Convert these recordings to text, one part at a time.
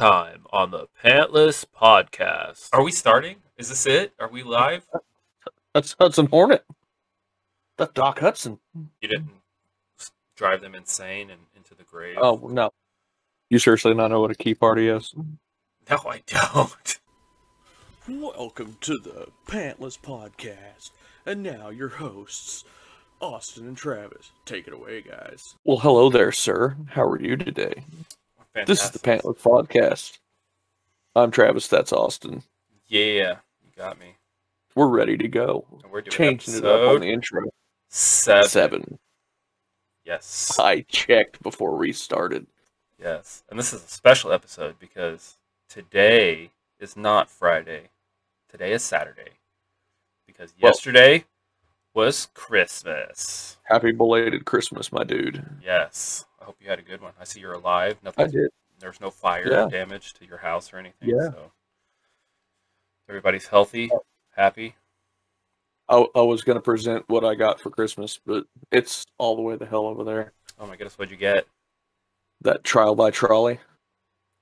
Last time on the Pantless Podcast. Are we starting? Is this it? Are we live? That's Hudson Hornet. That's Doc Hudson. You didn't drive them insane and into the grave? Oh no. You seriously not know what a key party is? no, I don't. Welcome to the Pantless Podcast. And now your hosts, Austin and Travis. Take it away, guys. Well, hello there, sir. How are you today? This is the Fantastic. Pantless Podcast. I'm Travis. That's Austin. Yeah, you got me. We're ready to go. And we're doing Changing it up on the intro. seven. Seven. Yes. I checked before we started. Yes. And this is a special episode because today is not Friday. Today is Saturday. Because Well- yesterday was Christmas. Happy belated Christmas, my dude. Yes. Hope you had a good one. I see you're alive. Nothing. I did. there's no fire Yeah. damage to your house or anything. Yeah. So everybody's healthy, oh. happy. I, I was going to present what I got for Christmas, but it's all the way the hell over there. Oh my goodness, what'd you get? That trial by trolley.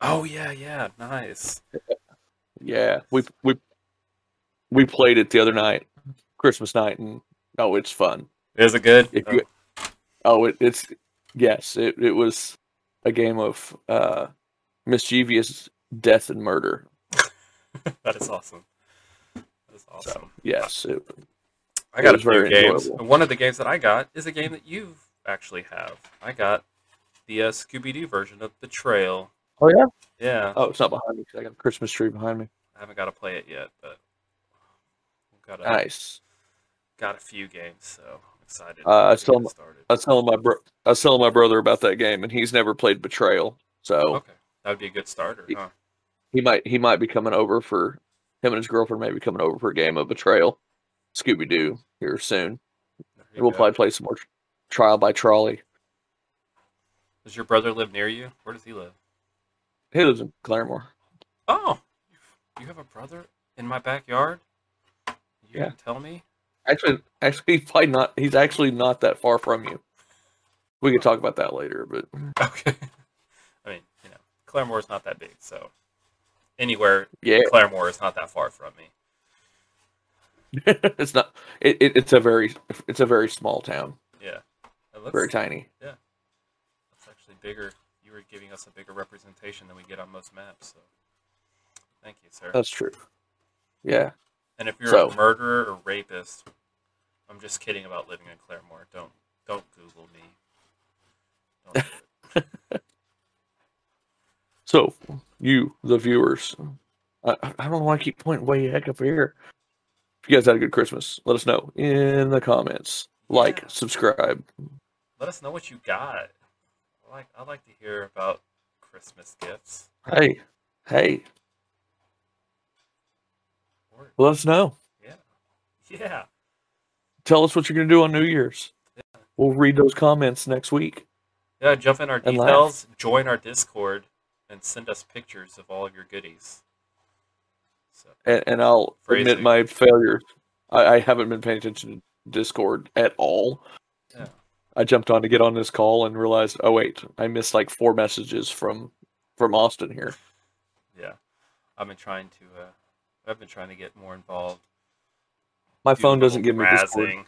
Oh yeah, yeah, nice. Yeah, we we we played it the other night, Christmas night, and oh, it's fun. Is it good? If you, oh, it, it's yes, it it was a game of uh, mischievous death and murder. That is awesome. That is awesome. Yes, it, I got a few games. enjoyable. One of the games that I got is a game that you actually have. I got the uh, Scooby Doo version of Betrayal. Oh, yeah? Yeah. oh, it's not behind me I got a Christmas tree behind me. I haven't got to play it yet, but got a, Nice. got a few games, so I'm excited. Uh, I get started. I was telling my bro, I was telling my brother about that game, and he's never played Betrayal, so Okay, that would be a good starter, He- huh? he might he might be coming over for him and his girlfriend may be coming over for a game of Betrayal, Scooby Doo here soon. There you And we'll go. probably play some more Trial by Trolley. Does your brother live near you? Where does he live? He lives in Claremore. Oh, you have a brother in my backyard? You Yeah. tell me? Actually, actually, he's probably not. He's actually not that far from you. We could talk about that later, but Okay. I mean, you know, Claremore is not that big, so anywhere yeah, Claremore is not that far from me. it's not. It, it, it's a very, it's a very small town, Yeah. Looks, very tiny. Yeah, it's actually bigger. You were giving us a bigger representation than we get on most maps, so thank you, sir. That's true. Yeah, and if you're so- a murderer or rapist, I'm just kidding about living in Claremore. Don't don't Google me. Don't do. So, you, the viewers, I, I don't know why I keep pointing way heck up here. If you guys had a good Christmas, let us know in the comments. Like, Yeah. subscribe. Let us know what you got. I like I like to hear about Christmas gifts. Hey, hey, Or, let us know. yeah. Yeah. Tell us what you're going to do on New Year's. We'll read those comments next week. Yeah, jump in our And laugh. details, join our Discord, and send us pictures of all of your goodies. So, And, and I'll Phrasing. admit my failure. I, I haven't been paying attention to Discord at all. Yeah. I jumped on to get on this call and realized, oh wait, I missed like four messages from from Austin here. yeah, I've been trying to. Uh, I've been trying to get more involved. My phone doesn't give me Discord.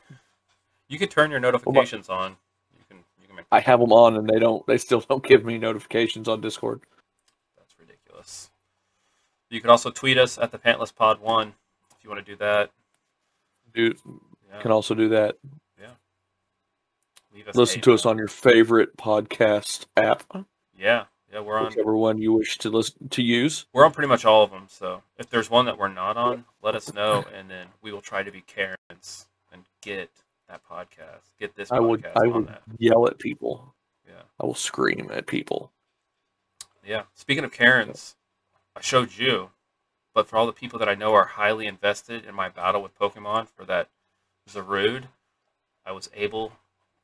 You can turn your notifications on. You can. You can make. I have them on and they don't. They still don't give me notifications on Discord. That's ridiculous. You can also tweet us at the Pantless Pod One if you want to do that. Dude, Yeah. can also do that. Leave us Listen to us on your favorite podcast app, Yeah, yeah, we're on. whichever one you wish to listen to use. We're on pretty much all of them. So if there's one that we're not on, let us know, and then we will try to be Karens and get that podcast, get this podcast I would I would that. yell at people. Yeah, I will scream at people. yeah. Speaking of Karens, I showed you, but for all the people that I know are highly invested in my battle with Pokemon for that Zarude, I was able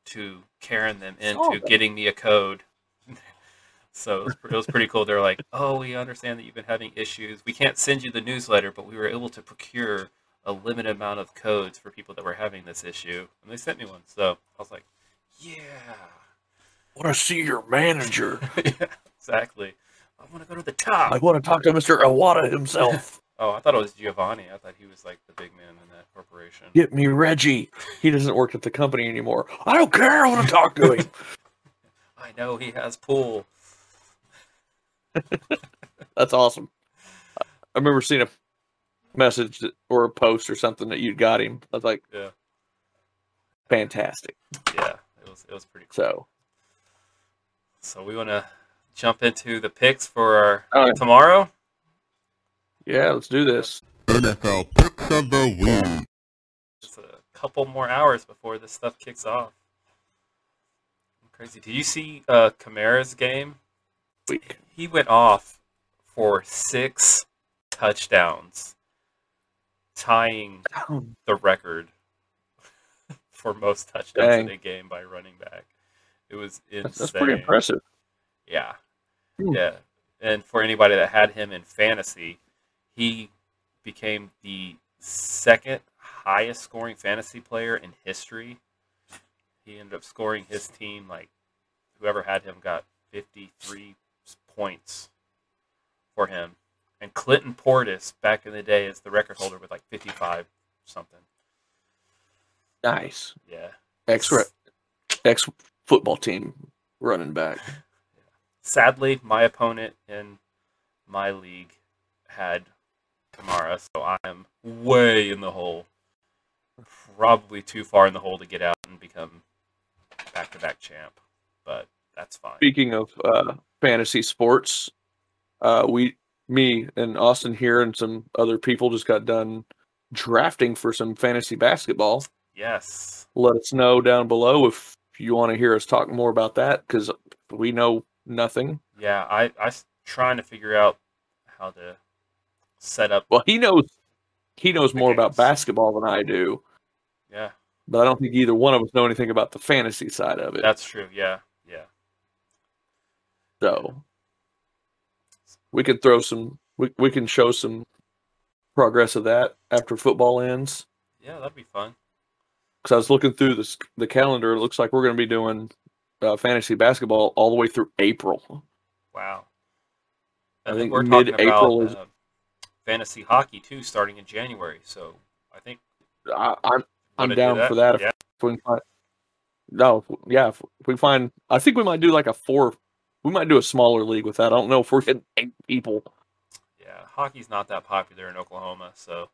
to Karen them into getting me a code. So it was, it was pretty cool. They're like, "Oh, we understand that you've been having issues. We can't send you the newsletter, but we were able to procure a limited amount of codes for people that were having this issue, and they sent me one. So I was like, "Yeah, I want to see your manager. yeah, exactly." I want to go to the top. I want to talk to Mr. Iwata himself. Oh, I thought it was Giovanni. I thought he was like the big man in that corporation. Get me Reggie. He doesn't work at the company anymore. I don't care. I want to talk to him. I know he has pool. That's awesome. I remember seeing a message or a post or something that you'd got him. I was like, Yeah. fantastic. Yeah, it was it was pretty cool. So, So we want to jump into the picks for our yeah. tomorrow. yeah, let's do this. NFL Picks of the Week. Just a couple more hours before this stuff kicks off. Crazy. Did you see uh, Kamara's game? Week. He went off for six touchdowns, tying the record for most touchdowns in a game by running back. It was insane. That's, that's pretty impressive. Yeah. Hmm. Yeah. And for anybody that had him in fantasy, he became the second highest scoring fantasy player in history. He ended up scoring his team like whoever had him got 53 points for him. And Clinton Portis back in the day is the record holder with like 55 something. Nice. Yeah. Ex ex football team running back. sadly, my opponent in my league had Kamara, so I am way in the hole. Probably too far in the hole to get out and become back to back champ, but that's fine. Speaking of uh, fantasy sports, uh, we, me, and Austin here, and some other people just got done drafting for some fantasy basketball. Yes. Let us know down below if you want to hear us talk more about that because we know nothing. Yeah, I I trying to figure out how to set up. Well, he knows he knows more about basketball than I do, Yeah, but I don't think either one of us know anything about the fantasy side of it. that's true. Yeah. So we could throw some we, we can show some progress of that after football ends. Yeah, that'd be fun. Because I was looking through this the calendar, it looks like we're going to be doing uh, fantasy basketball all the way through April. Wow. I then think we're mid-April is- uh, fantasy hockey too, starting in January. So I think I, I'm I'm wanna do down for that. If, Yeah, if we can find, no, yeah, if we find, I think we might do like a four. We might do a smaller league with that. I don't know if we're getting eight people. yeah. Hockey's not that popular in Oklahoma, so.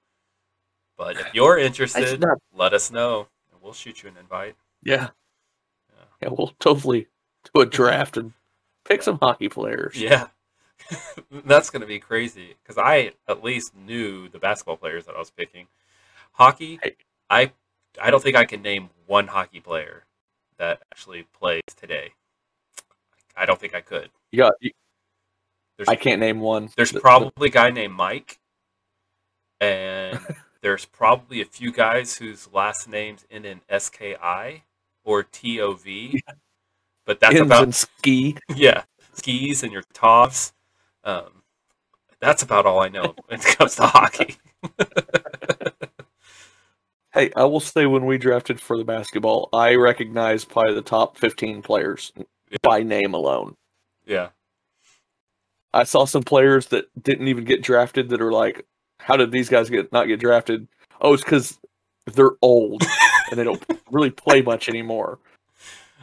But if you're interested, let us know, and we'll shoot you an invite. Yeah, Yeah. yeah, we'll totally do a draft and pick some hockey players. Yeah, that's gonna be crazy because I at least knew the basketball players that I was picking. Hockey, Hey. I I don't think I can name one hockey player that actually plays today. I don't think I could. You There's I can't name one. There's probably a guy named Mike, and there's probably a few guys whose last names end in SKI or TOV, but that's ends about ski. yeah skis and your toffs. Um, that's about all I know when it comes to hockey. Hey, I will say when we drafted for the basketball, I recognized probably the top 15 players by name alone. Yeah, I saw some players that didn't even get drafted that are like, how did these guys get not get drafted? Oh, it's because they're old and they don't really play much anymore.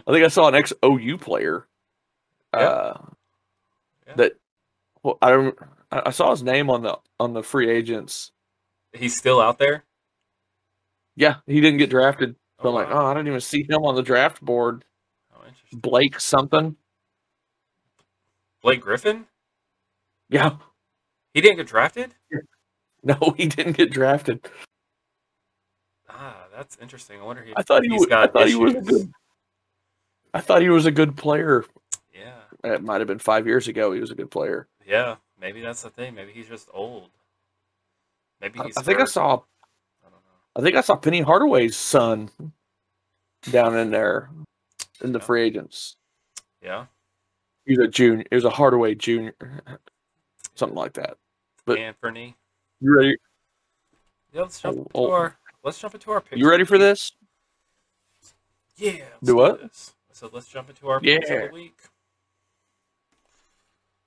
I think I saw an ex OU player Yeah. uh, Yeah. that well, I I saw his name on the on the free agents. he's still out there. Yeah, he didn't get drafted. So I'm like, oh, I didn't even see him on the draft board. Blake something. Blake Griffin. Yeah, He didn't get drafted. no, he didn't get drafted. Ah, that's interesting. I wonder if I thought he was. I got thought he was a good. I thought he was a good player. Yeah, It might have been five years ago. He was a good player. yeah. Maybe that's the thing. Maybe he's just old. Maybe I, he's. I think I saw. I don't know. I think I saw Penny Hardaway's son down in there in the Yeah. free agents. Yeah. He was a junior. It was a Hardaway junior, something like that. But- Anthony. You ready? Yeah, let's jump Oh, into oh. our. Let's jump into our picks. You ready for this? Yeah. let's Do what? So let's jump into our picks of Yeah. the week.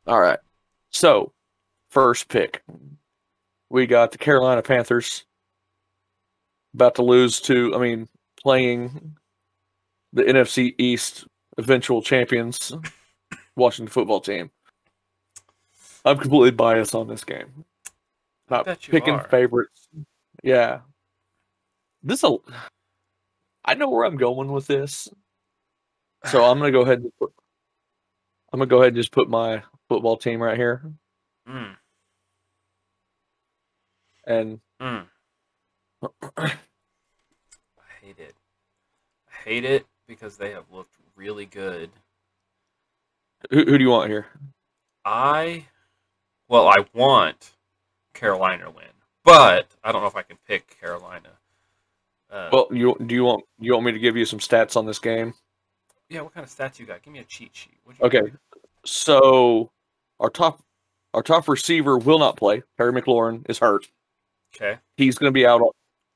All right. So, first pick, we got the Carolina Panthers about to lose to, I mean, playing the NFC East eventual champions, Washington football team. I'm completely biased on this game. Not picking are. favorites. Yeah. This a I know where I'm going with this. So I'm gonna go ahead and put I'm gonna go ahead and just put my football team right here. Mm, And mm. I hate it. I hate it because they have looked really good. who, who do you want here? I, well, I want Carolina win, but I don't know if I can pick Carolina. Uh, Well, you do you want you want me to give you some stats on this game? yeah. What kind of stats you got? Give me a cheat sheet. What'd you Okay. So our top our top receiver will not play. Terry McLaurin is hurt. Okay. He's going to be out.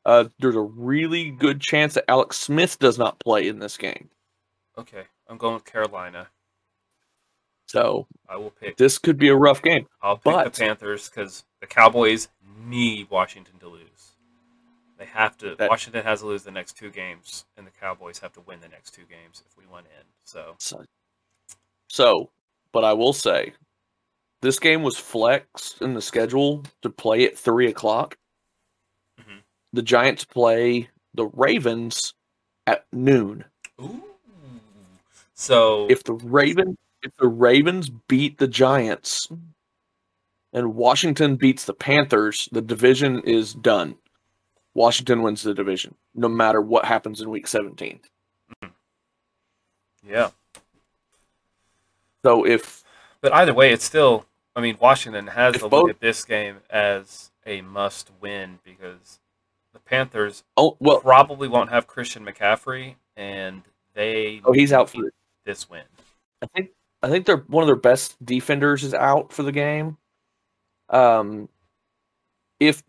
Uh, there's a really good chance that Alex Smith does not play in this game. Okay. I'm going with Carolina. So I will pick. this could be a rough game. I'll pick but- the Panthers because the Cowboys need Washington to lose. They have to. That- Washington has to lose the next two games, and the Cowboys have to win the next two games if we want in. So So, so, but I will say, this game was flexed in the schedule to play at three o'clock. The Giants play the Ravens at noon. Ooh. So If the Raven, if the Ravens beat the Giants, and Washington beats the Panthers, the division is done. Washington wins the division, no matter what happens in Week 17. Hmm. yeah, So if but either way, it's still. I mean, Washington has to both- look at this game as a must-win because the Panthers oh well, probably won't have Christian McCaffrey, and they oh he's out for this win. I think I think they're one of their best defenders is out for the game. Um, if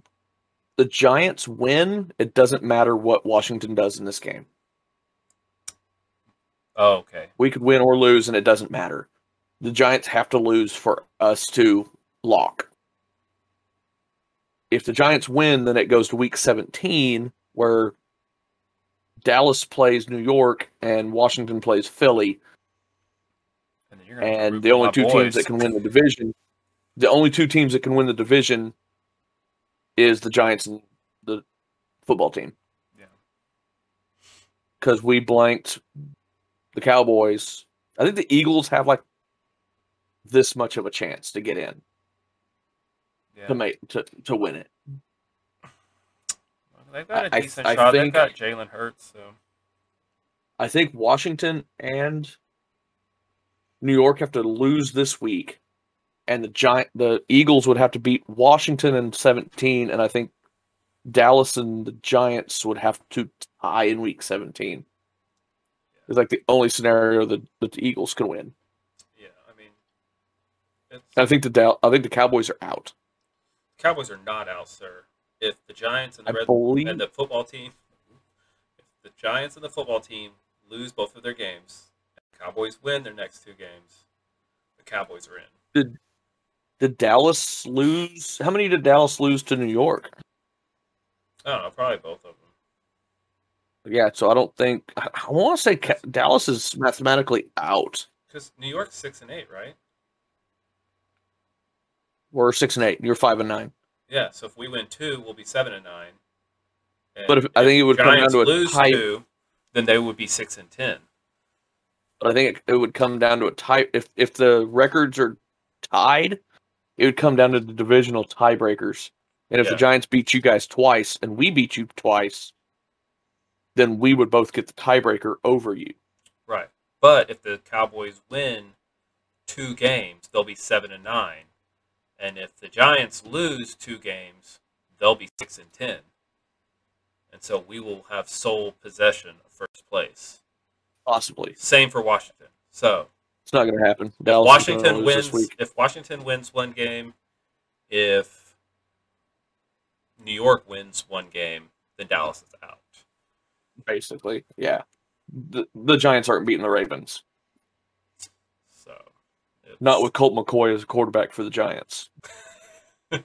the Giants win, it doesn't matter what Washington does in this game. Oh, okay. We could win or lose, and it doesn't matter. The Giants have to lose for us to lock. If the Giants win, then it goes to Week 17, where Dallas plays New York and Washington plays Philly. And, then you're gonna have to root and the only two teams that can win the division, the only two teams that can win the division, is the Giants and the football team. Yeah. Because we blanked the Cowboys. I think the Eagles have like this much of a chance to get in Yeah. to make to to win it. They've got a I- decent I shot. They've think- got Jalen Hurts, so I think Washington and New York have to lose this week, and the giant the Eagles would have to beat Washington in 17, and I think Dallas and the Giants would have to tie in week 17. It's like the only scenario that, that the Eagles can win. yeah. I mean, I think the Dal- I think the Cowboys are out. Cowboys are not out, sir. If the Giants and the I Red believe and the football team, if the Giants and the football team lose both of their games, and the Cowboys win their next two games, the Cowboys are in. did did Dallas lose. How many did Dallas lose to New York? I don't know, probably both of them. Yeah, so I don't think I, I want to say Ca- Dallas is mathematically out. Because New York's six and eight, right? We're six and eight. You're five and nine. Yeah. So if we win two, we'll be seven and nine. And But if- I think it would come down Giants to a lose tie- two, then they would be six and ten. But I think it, it would come down to a tie. If if the records are tied, it would come down to the divisional tiebreakers. And if Yeah. the Giants beat you guys twice and we beat you twice, then we would both get the tiebreaker over you. Right. But if the Cowboys win two games, they'll be seven and nine. And if the Giants lose two games, they'll be six and ten. And so we will have sole possession of first place. Possibly, Same for Washington. So it's not going to happen. Dallas Washington wins if Washington wins one game, if New York wins one game, then Dallas is out. Basically, yeah. The the Giants aren't beating the Ravens. Not with Colt McCoy as a quarterback for the Giants.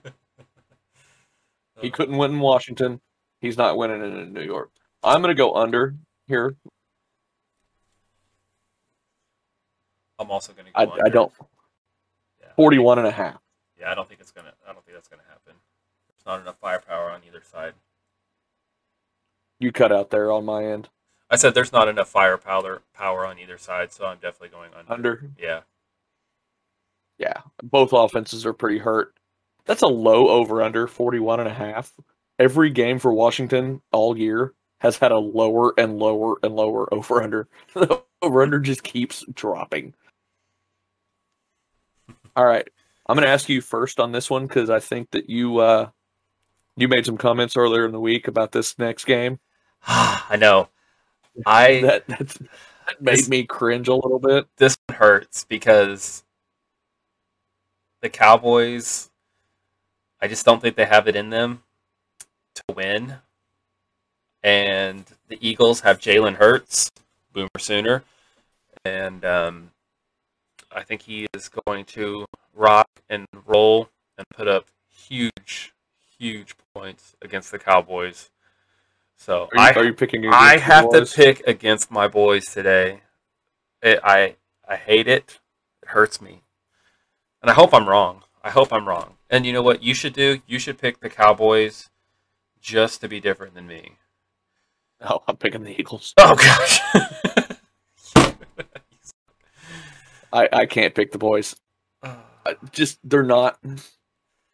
He couldn't win in Washington. He's not winning it in New York. I'm going to go under here. I'm also going to go I, under. I don't. Yeah. 41 and a half. Yeah, I don't think it's gonna. I don't think that's gonna happen. There's not enough firepower on either side. You cut out there on my end. I said there's not enough firepower power on either side, so I'm definitely going under. Under. Yeah. Yeah. Both offenses are pretty hurt. That's a low over under 41 and a half. Every game for Washington all year has had a lower and lower and lower over under. The over under just keeps dropping. All right. I'm going to ask you first on this one because I think that you uh, you made some comments earlier in the week about this next game. I know. I That that's, that made This- me cringe a little bit. this one hurts because the Cowboys. I just don't think they have it in them to win. And the Eagles have Jalen Hurts, Boomer Sooner, and um, I think he is going to rock and roll and put up huge, huge points against the Cowboys. So Are you, I, are you picking? I have to pick against my boys today. It, I I hate it. It hurts me, and I hope I'm wrong. I hope I'm wrong. And you know what you should do? You should pick the Cowboys just to be different than me. Oh, I'm picking the Eagles. Oh gosh. I, I can't pick the boys. I just they're not.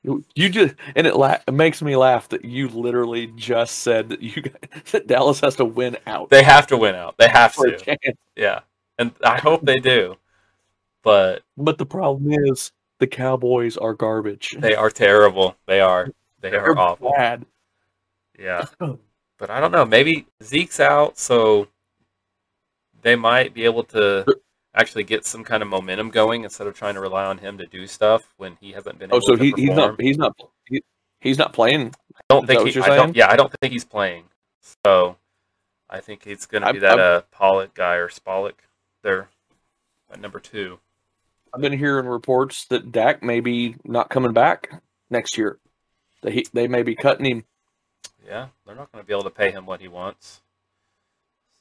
You just and it, la- it makes me laugh that you literally just said that you that Dallas has to win out they have to win out. They have for to. Yeah, and I hope they do. But But the problem is the Cowboys are garbage. they are terrible. They are. They They're are awful. bad. Yeah. But I don't know. Maybe Zeke's out, so they might be able to actually get some kind of momentum going instead of trying to rely on him to do stuff when he hasn't been Oh, able so to he, he's not he's not he, he's not playing. I don't think he, I don't, yeah, I don't think he's playing. So I think it's going to be that I'm- uh, Pollock guy or Spollock there at number two. I've been hearing reports that Dak may be not coming back next year. That he they may be cutting him. Yeah, they're not going to be able to pay him what he wants.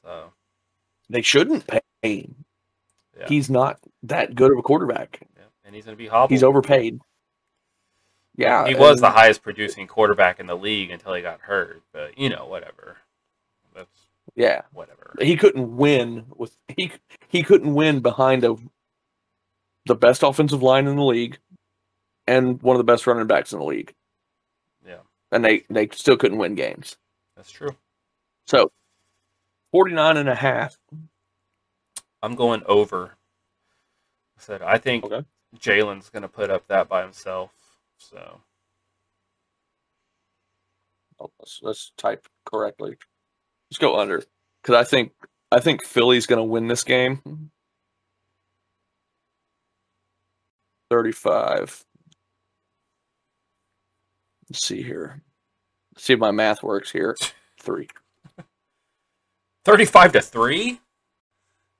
So They shouldn't pay him. yeah, He's not that good of a quarterback. yeah. and he's going to be hobbled. He's overpaid. Yeah, he was the highest producing quarterback in the league until he got hurt. But you know, whatever. That's Yeah, whatever. he couldn't win with he he couldn't win behind a the best offensive line in the league and one of the best running backs in the league. Yeah. And they they still couldn't win games. That's true. So 49 and a half. I'm going over. I said I think Okay. Jalen's going to put up that by himself. So Oh, let's, let's type correctly. Let's go under cuz I think I think Philly's going to win this game. 35. Let's see here. Let's see if my math works here. 3. 35 to three.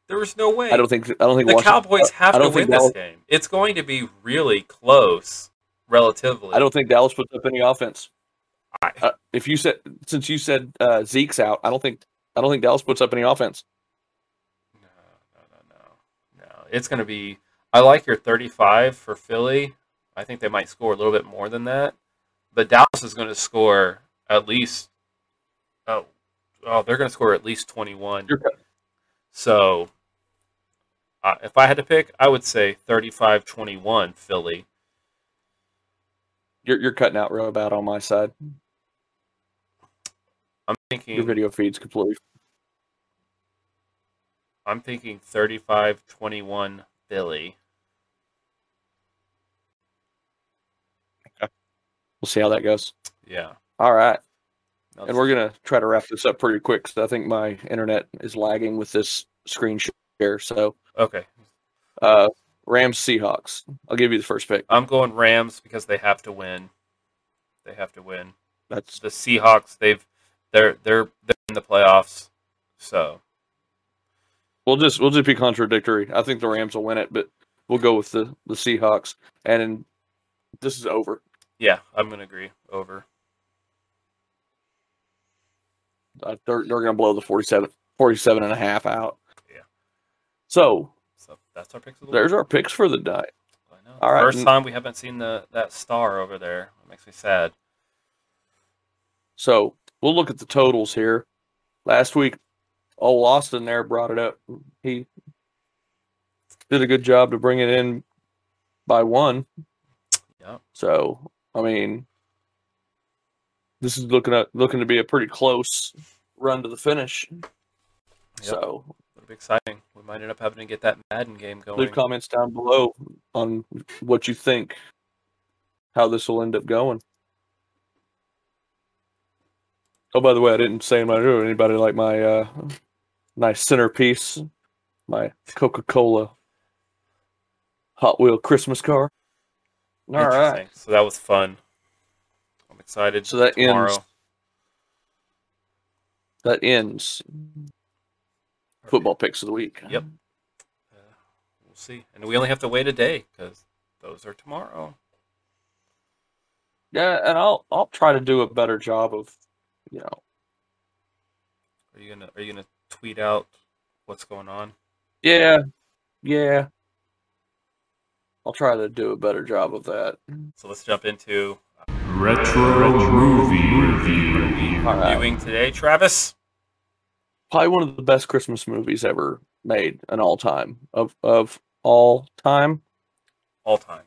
There was no way. I don't think I don't think the Washington, Cowboys have to win think this game. It's going to be really close, relatively. I don't think Dallas puts up any offense. I- Uh, if you said since you said uh, Zeke's out, I don't think I don't think Dallas puts up any offense. No, no, no, no, no. It's going to be. I like your 35 for Philly. I think they might score a little bit more than that, but Dallas is going to score at least. Oh, oh, they're going to score at least 21. You're cut- So, uh, if I had to pick, I would say 35-21 Philly. You're you're cutting out real bad on my side. I'm thinking Your video feed's completely. I'm thinking 35-21 Philly. We'll see how that goes. Yeah. All right, No, and we're gonna try to wrap this up pretty quick because I think my internet is lagging with this screen share. So, okay. uh, Rams Seahawks. I'll give you the first pick. I'm going Rams because they have to win. They have to win. That's the Seahawks they've they're they're they're in the playoffs. So we'll just we'll just be contradictory. I think the Rams will win it, but we'll go with the the Seahawks, and this is over. Yeah, I'm gonna agree. Over. Uh, they're they're going to blow the 47, 47 and a half out. Yeah. So So that's our picks of the there's week. our picks for the night. I know. all right, First time we haven't seen the that star over there. It makes me sad. So we'll look at the totals here. Last week, old Austin there brought it up. He did a good job to bring it in by one. Yep. So I mean, this is looking at looking to be a pretty close run to the finish. So It'll be exciting. We might end up having to get that Madden game going. leave comments down below on what you think, how this will end up going. Oh, by the way, I didn't say my anybody like my uh, nice centerpiece, my Coca Cola Hot Wheel Christmas car. All right. So that was fun. I'm excited. So that tomorrow. ends that ends football picks of the week. Yep. Uh, we'll see. And we only have to wait a day because those are tomorrow. Yeah, and I'll I'll try to do a better job of, you know, Are you gonna Are you gonna tweet out what's going on? yeah, yeah. I'll try to do a better job of that. So let's jump into uh, Retro movie review. All right. viewing today, Travis. Probably one of the best Christmas movies ever made, an all time of of all time. All time.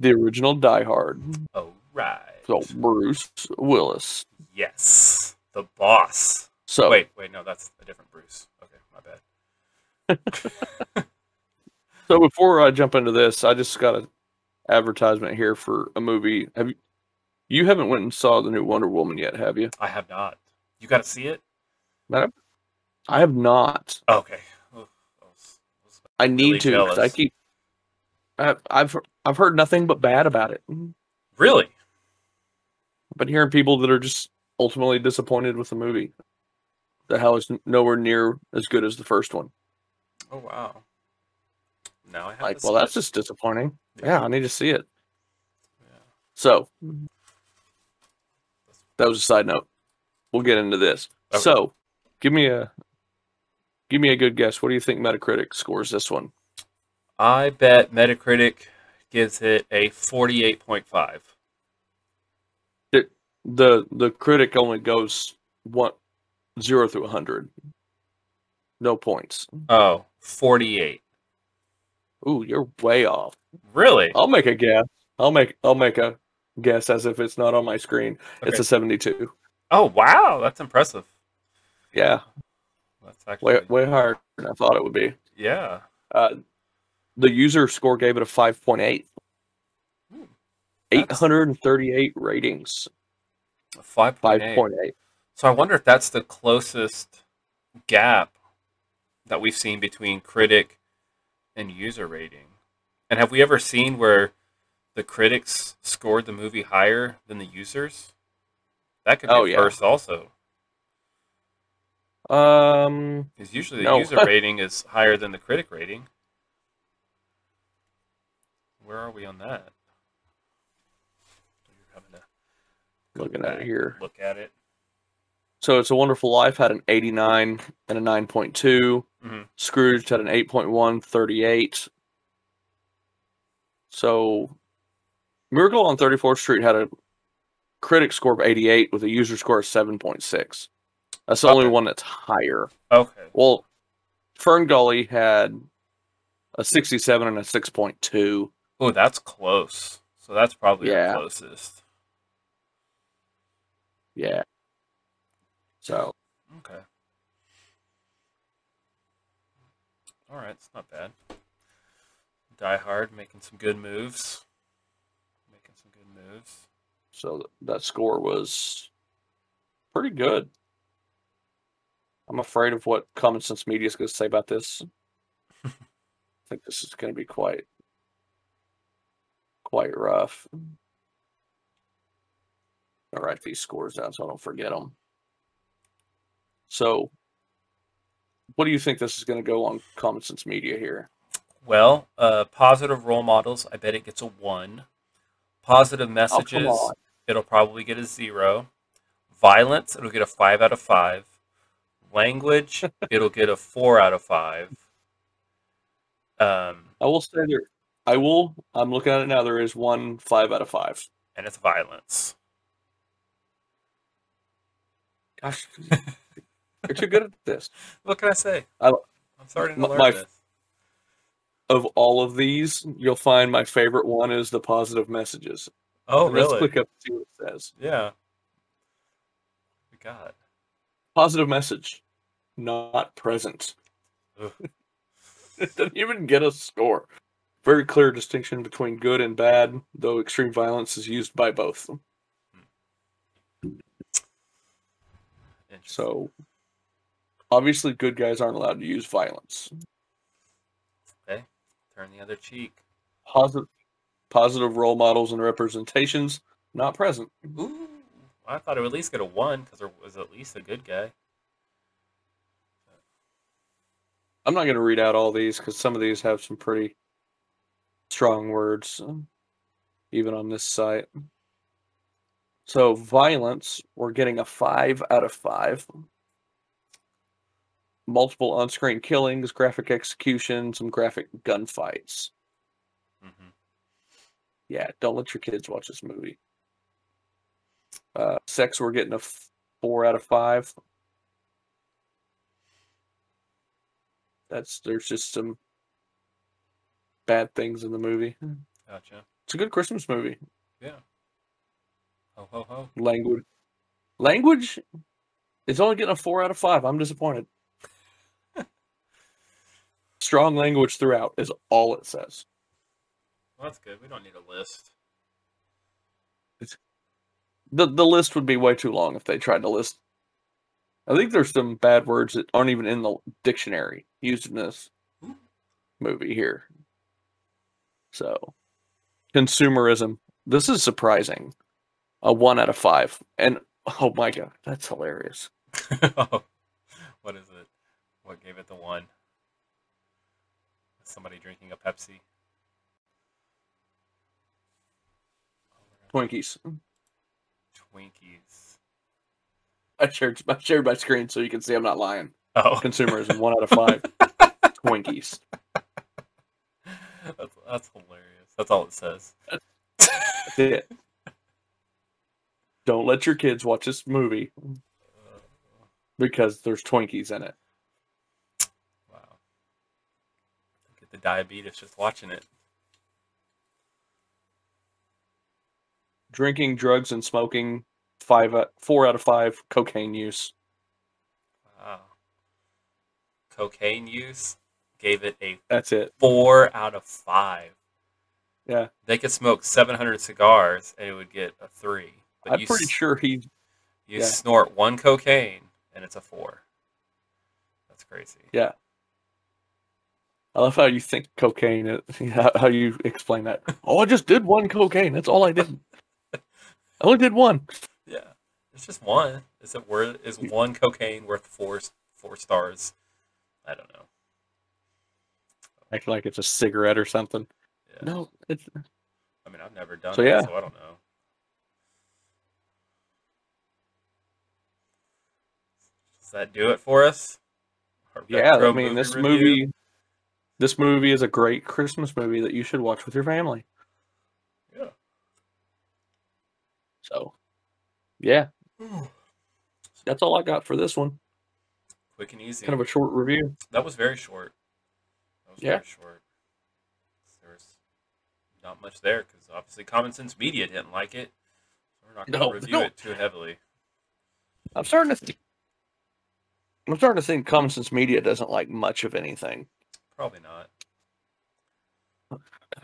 The original Die Hard. All right. So Bruce Willis. Yes, the boss. So Wait, wait, no, that's a different Bruce. Okay, my bad. So before I jump into this, I just got an advertisement here for a movie. Have you? You haven't went and saw the new Wonder Woman yet, have you? I have not. You got to see it. Madam? I have not. Okay. I was- I I need really to. 'cause I keep. I've, I've I've heard nothing but bad about it. I've Really? been hearing people that are just ultimately disappointed with the movie. The hell is nowhere near as good as the first one. Oh wow. Now I have Like, to well, see that's it. just disappointing. Yeah, I need to see it. Yeah. So mm-hmm. that was a side note. We'll get into this. Okay. So, give me a give me a good guess. What do you think Metacritic scores this one? I bet Metacritic gives it a forty-eight point five. The the critic only goes one zero through a hundred. No points. Oh, 48. Ooh, you're way off. Really? I'll make a guess. I'll make I'll make a guess as if it's not on my screen. It's a seventy-two. Oh wow, that's impressive. Yeah, That's actually way way higher than I thought it would be. yeah. Uh, the user score gave it a five point eight. Hmm. Eight That's- hundred and thirty-eight ratings. Five Five point eight. point eight. So I wonder if that's the closest gap that we've seen between critic and user rating. And have we ever seen where the critics scored the movie higher than the users? That could be oh, yeah. first also. Um, because usually the no. user rating is higher than the critic rating. Where are we on that? You're having to looking at it here. Look at it. So it's a Wonderful Life had an 89 and a 9.2. Mm-hmm. Scrooge had an 8.1, 38. So Miracle on 34th Street had a critic score of 88 with a user score of 7.6. That's the okay. only one that's higher. Okay. Well, Fern Gully had a 67 and a 6.2. Oh, that's close. So that's probably yeah. the closest. Yeah. So. Okay. All right, it's not bad. Die Hard making some good moves. Making some good moves. so that score was pretty good. I'm afraid of what Common Sense Media is going to say about this. I think this is going to be quite, quite rough. I'll write these scores down so I don't forget them. So, what do you think this is going to go on Common Sense Media here? Well, uh, positive role models, I bet it gets a one. Positive Oh, messages, on. it'll probably get a zero. Violence, it'll get a five out of five. Language, it'll get a four out of five. Um, I will say there. I will. I'm looking at it now. There is one five out of five. and it's violence. Gosh, you're too good at this. What can I say? I- I'm starting to my- learn my- this. Of all of these, you'll find my favorite one is the positive messages. Oh, really? Let's click up and see what it says. Yeah. We got. Positive message, not present. It doesn't even get a score. Very clear distinction between good and bad, though extreme violence is used by both. Hmm. So, obviously, good guys aren't allowed to use violence. Okay, turn the other cheek. Positive, positive role models and representations, not present. Ooh. I thought it would at least get a one because there was at least a good guy. I'm not going to read out all these because some of these have some pretty strong words, even on this site. So, violence, we're getting a five out of five. Multiple on screen killings, graphic execution, some graphic gunfights. hmm Yeah, don't let your kids watch this movie. Uh, sex, we're getting a f- four out of five. That's there's just some bad things in the movie. Gotcha. It's a good Christmas movie. Yeah. Ho ho ho. Language, language, it's only getting a four out of five. I'm disappointed. Strong language throughout is all it says. Well, that's good. We don't need a list. the the list would be way too long if they tried to list. I think there's some bad words that aren't even in the dictionary used in this Ooh. movie here. So, consumerism. This is surprising. A one out of five, and oh my god, that's hilarious. Oh, what is it? What gave it the one? Somebody drinking a Pepsi. Twinkies. Twinkies. I shared I shared my screen so you can see I'm not lying. Oh, Consumerism. one out of five. Twinkies. that's, that's hilarious. That's all it says. That's it. Don't let your kids watch this movie Uh, because there's Twinkies in it. Diabetes just watching it. drinking, drugs, and smoking. Five, out- four out of five. Cocaine use. Wow. Cocaine use gave it a That's it. four out of five. Yeah. They could smoke 700 cigars and it would get a three. But I'm pretty sure he. you yeah. snort one cocaine and it's a four. That's crazy. Yeah. I love how you think cocaine. How, you explain that? Oh, I just did one cocaine. That's all I did. I only did one. Yeah. It's just one. Is it worth is one cocaine worth four four stars? I don't know. Acting like it's a cigarette or something. Yeah. No, it's I mean I've never done So, it, yeah. so I don't know. Does that do it for us? Yeah. I mean, this review? movie. This movie is a great Christmas movie that you should watch with your family. Yeah. So, yeah, hmm. that's all I got for this one. Quick and easy. Kind of a short review. That was very short. That was Yeah. very short. There's not much there because obviously Common Sense Media didn't like it. So we're not going to No, review no. it too heavily. I'm starting to. Th- I'm starting to think Common Sense Media doesn't like much of anything. Probably not.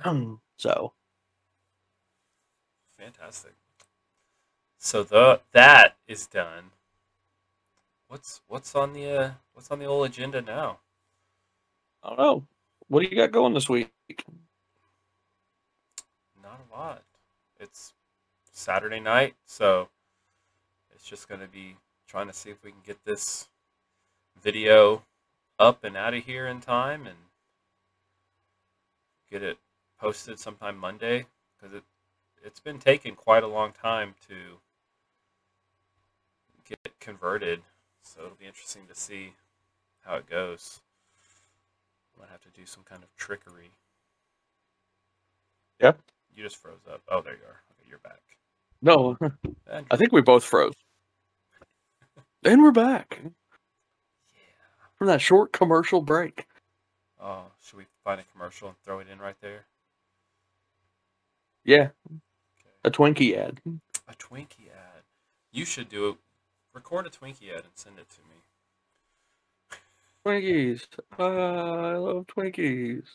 so Fantastic. So the that is done. What's what's on the uh, what's on the old agenda now? I don't know. What do you got going this week? Not a lot. It's Saturday night, so it's just going to be trying to see if we can get this video up and out of here in time and get it posted sometime Monday because it it's been taking quite a long time to get converted. So it'll be interesting to see how it goes. Might have to do some kind of trickery. Yep. You just froze up. Oh, there you are. Okay, you're back. No, I think we both froze. And we're back. From that short commercial break. Oh, should we find a commercial and throw it in right there? Yeah, Okay. a Twinkie ad. A Twinkie ad. You should do it. Record a Twinkie ad and send it to me. Twinkies. Uh, I love Twinkies.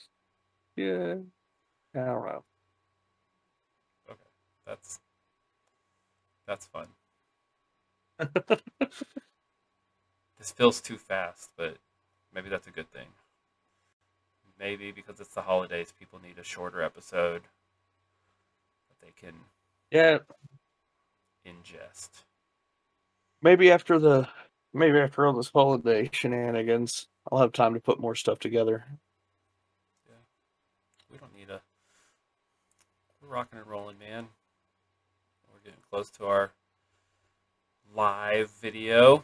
Yeah. I don't know. Okay. That's that's fun. this feels too fast, but maybe that's a good thing. Maybe because it's the holidays, people need a shorter episode that they can Yeah, ingest. maybe after the maybe after all this holiday shenanigans, I'll have time to put more stuff together. Yeah, we don't need a. We're rocking and rolling, man. We're getting close to our live video.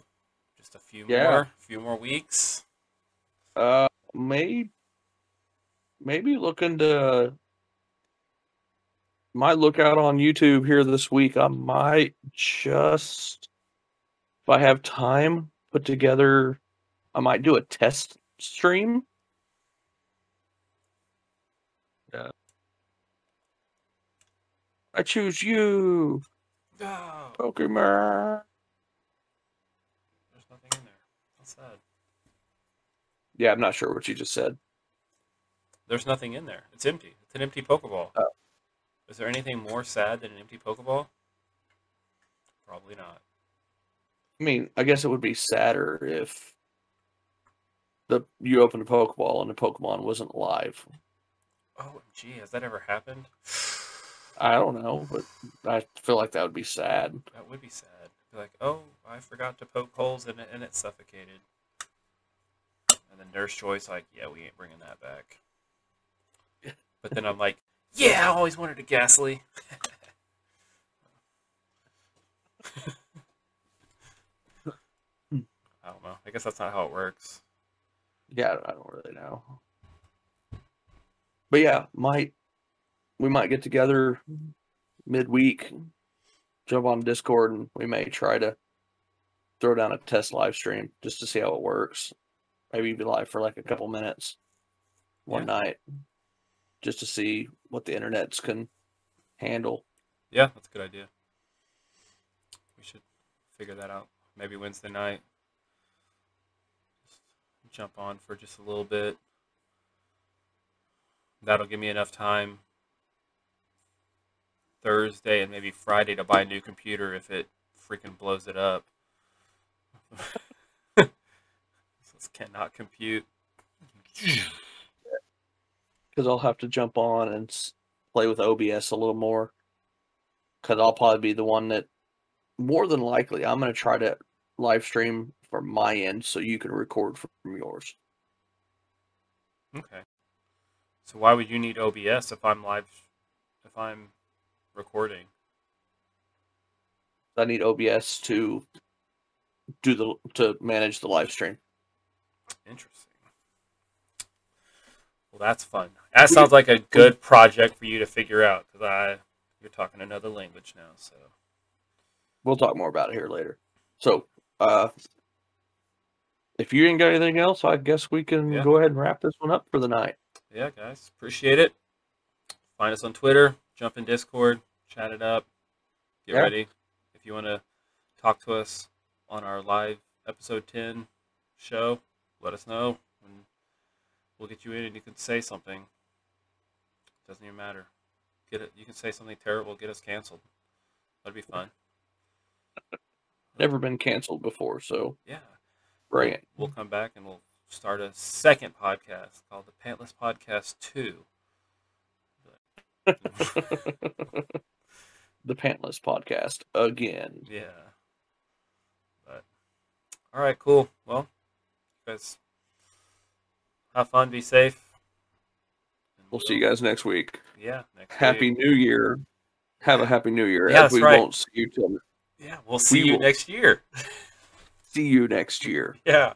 Just a few Yeah. more, few more weeks. Uh, maybe, maybe looking to might look out on YouTube here this week. I might just, if I have time, put together. I might do a test stream. Yeah. I choose you, No, Pokemon. there's nothing in sad. Yeah, I'm not sure what you just said. There's nothing in there. It's empty. It's an empty Pokeball. Oh. Is there anything more sad than an empty Pokeball? Probably not. I mean, I guess it would be sadder if the you opened a Pokeball and the Pokemon wasn't live. Oh, OMG, has that ever happened? I don't know, but I feel like that would be sad. That would be sad. Be like, oh, I forgot to poke holes in it and it suffocated. And then Nurse Joy's like, yeah, we ain't bringing that back. But then I'm like, yeah, I always wanted a Gastly. I don't know. I guess that's not how it works. Yeah, I don't really know. But yeah, might we might get together midweek, jump on Discord, and we may try to throw down a test live stream just to see how it works. Maybe be live for like a couple minutes one night, just to see what the internets can handle. Yeah, that's a good idea. We should figure that out. Maybe Wednesday night. Just jump on for just a little bit. That'll give me enough time Thursday and maybe Friday to buy a new computer if it freaking blows it up. this cannot compute. because I'll have to jump on and play with OBS a little more. Because I'll probably be the one that, more than likely, I'm going to try to live stream from my end so you can record from yours. Okay. So why would you need OBS if I'm live if I'm recording? I need OBS to do the to manage the live stream. Interesting. Well, that's fun. That sounds like a good project for you to figure out because I you're talking another language now. So We'll talk more about it here later. So, uh, if you ain't got anything else, I guess we can Yeah. go ahead and wrap this one up for the night. yeah, guys, appreciate it. Find us on Twitter. Jump in Discord. Chat it up. Get Yeah. ready. If you want to talk to us on our live episode ten show, let us know and we'll get you in and you can say something. Doesn't even matter. Get it. You can say something terrible. Get us canceled. That'd be fun. Never been canceled before, so Yeah. bring it. We'll come back and we'll start a second podcast called the Pantless Podcast 2. the Pantless Podcast again. Yeah. But all right, cool. Well, guys have fun, be safe, and We'll see you guys next week. Yeah. Next Happy week. New Year. Have a happy New Year. Yeah, as we right. won't see you till Yeah. We'll see We you next year. see you next year. yeah.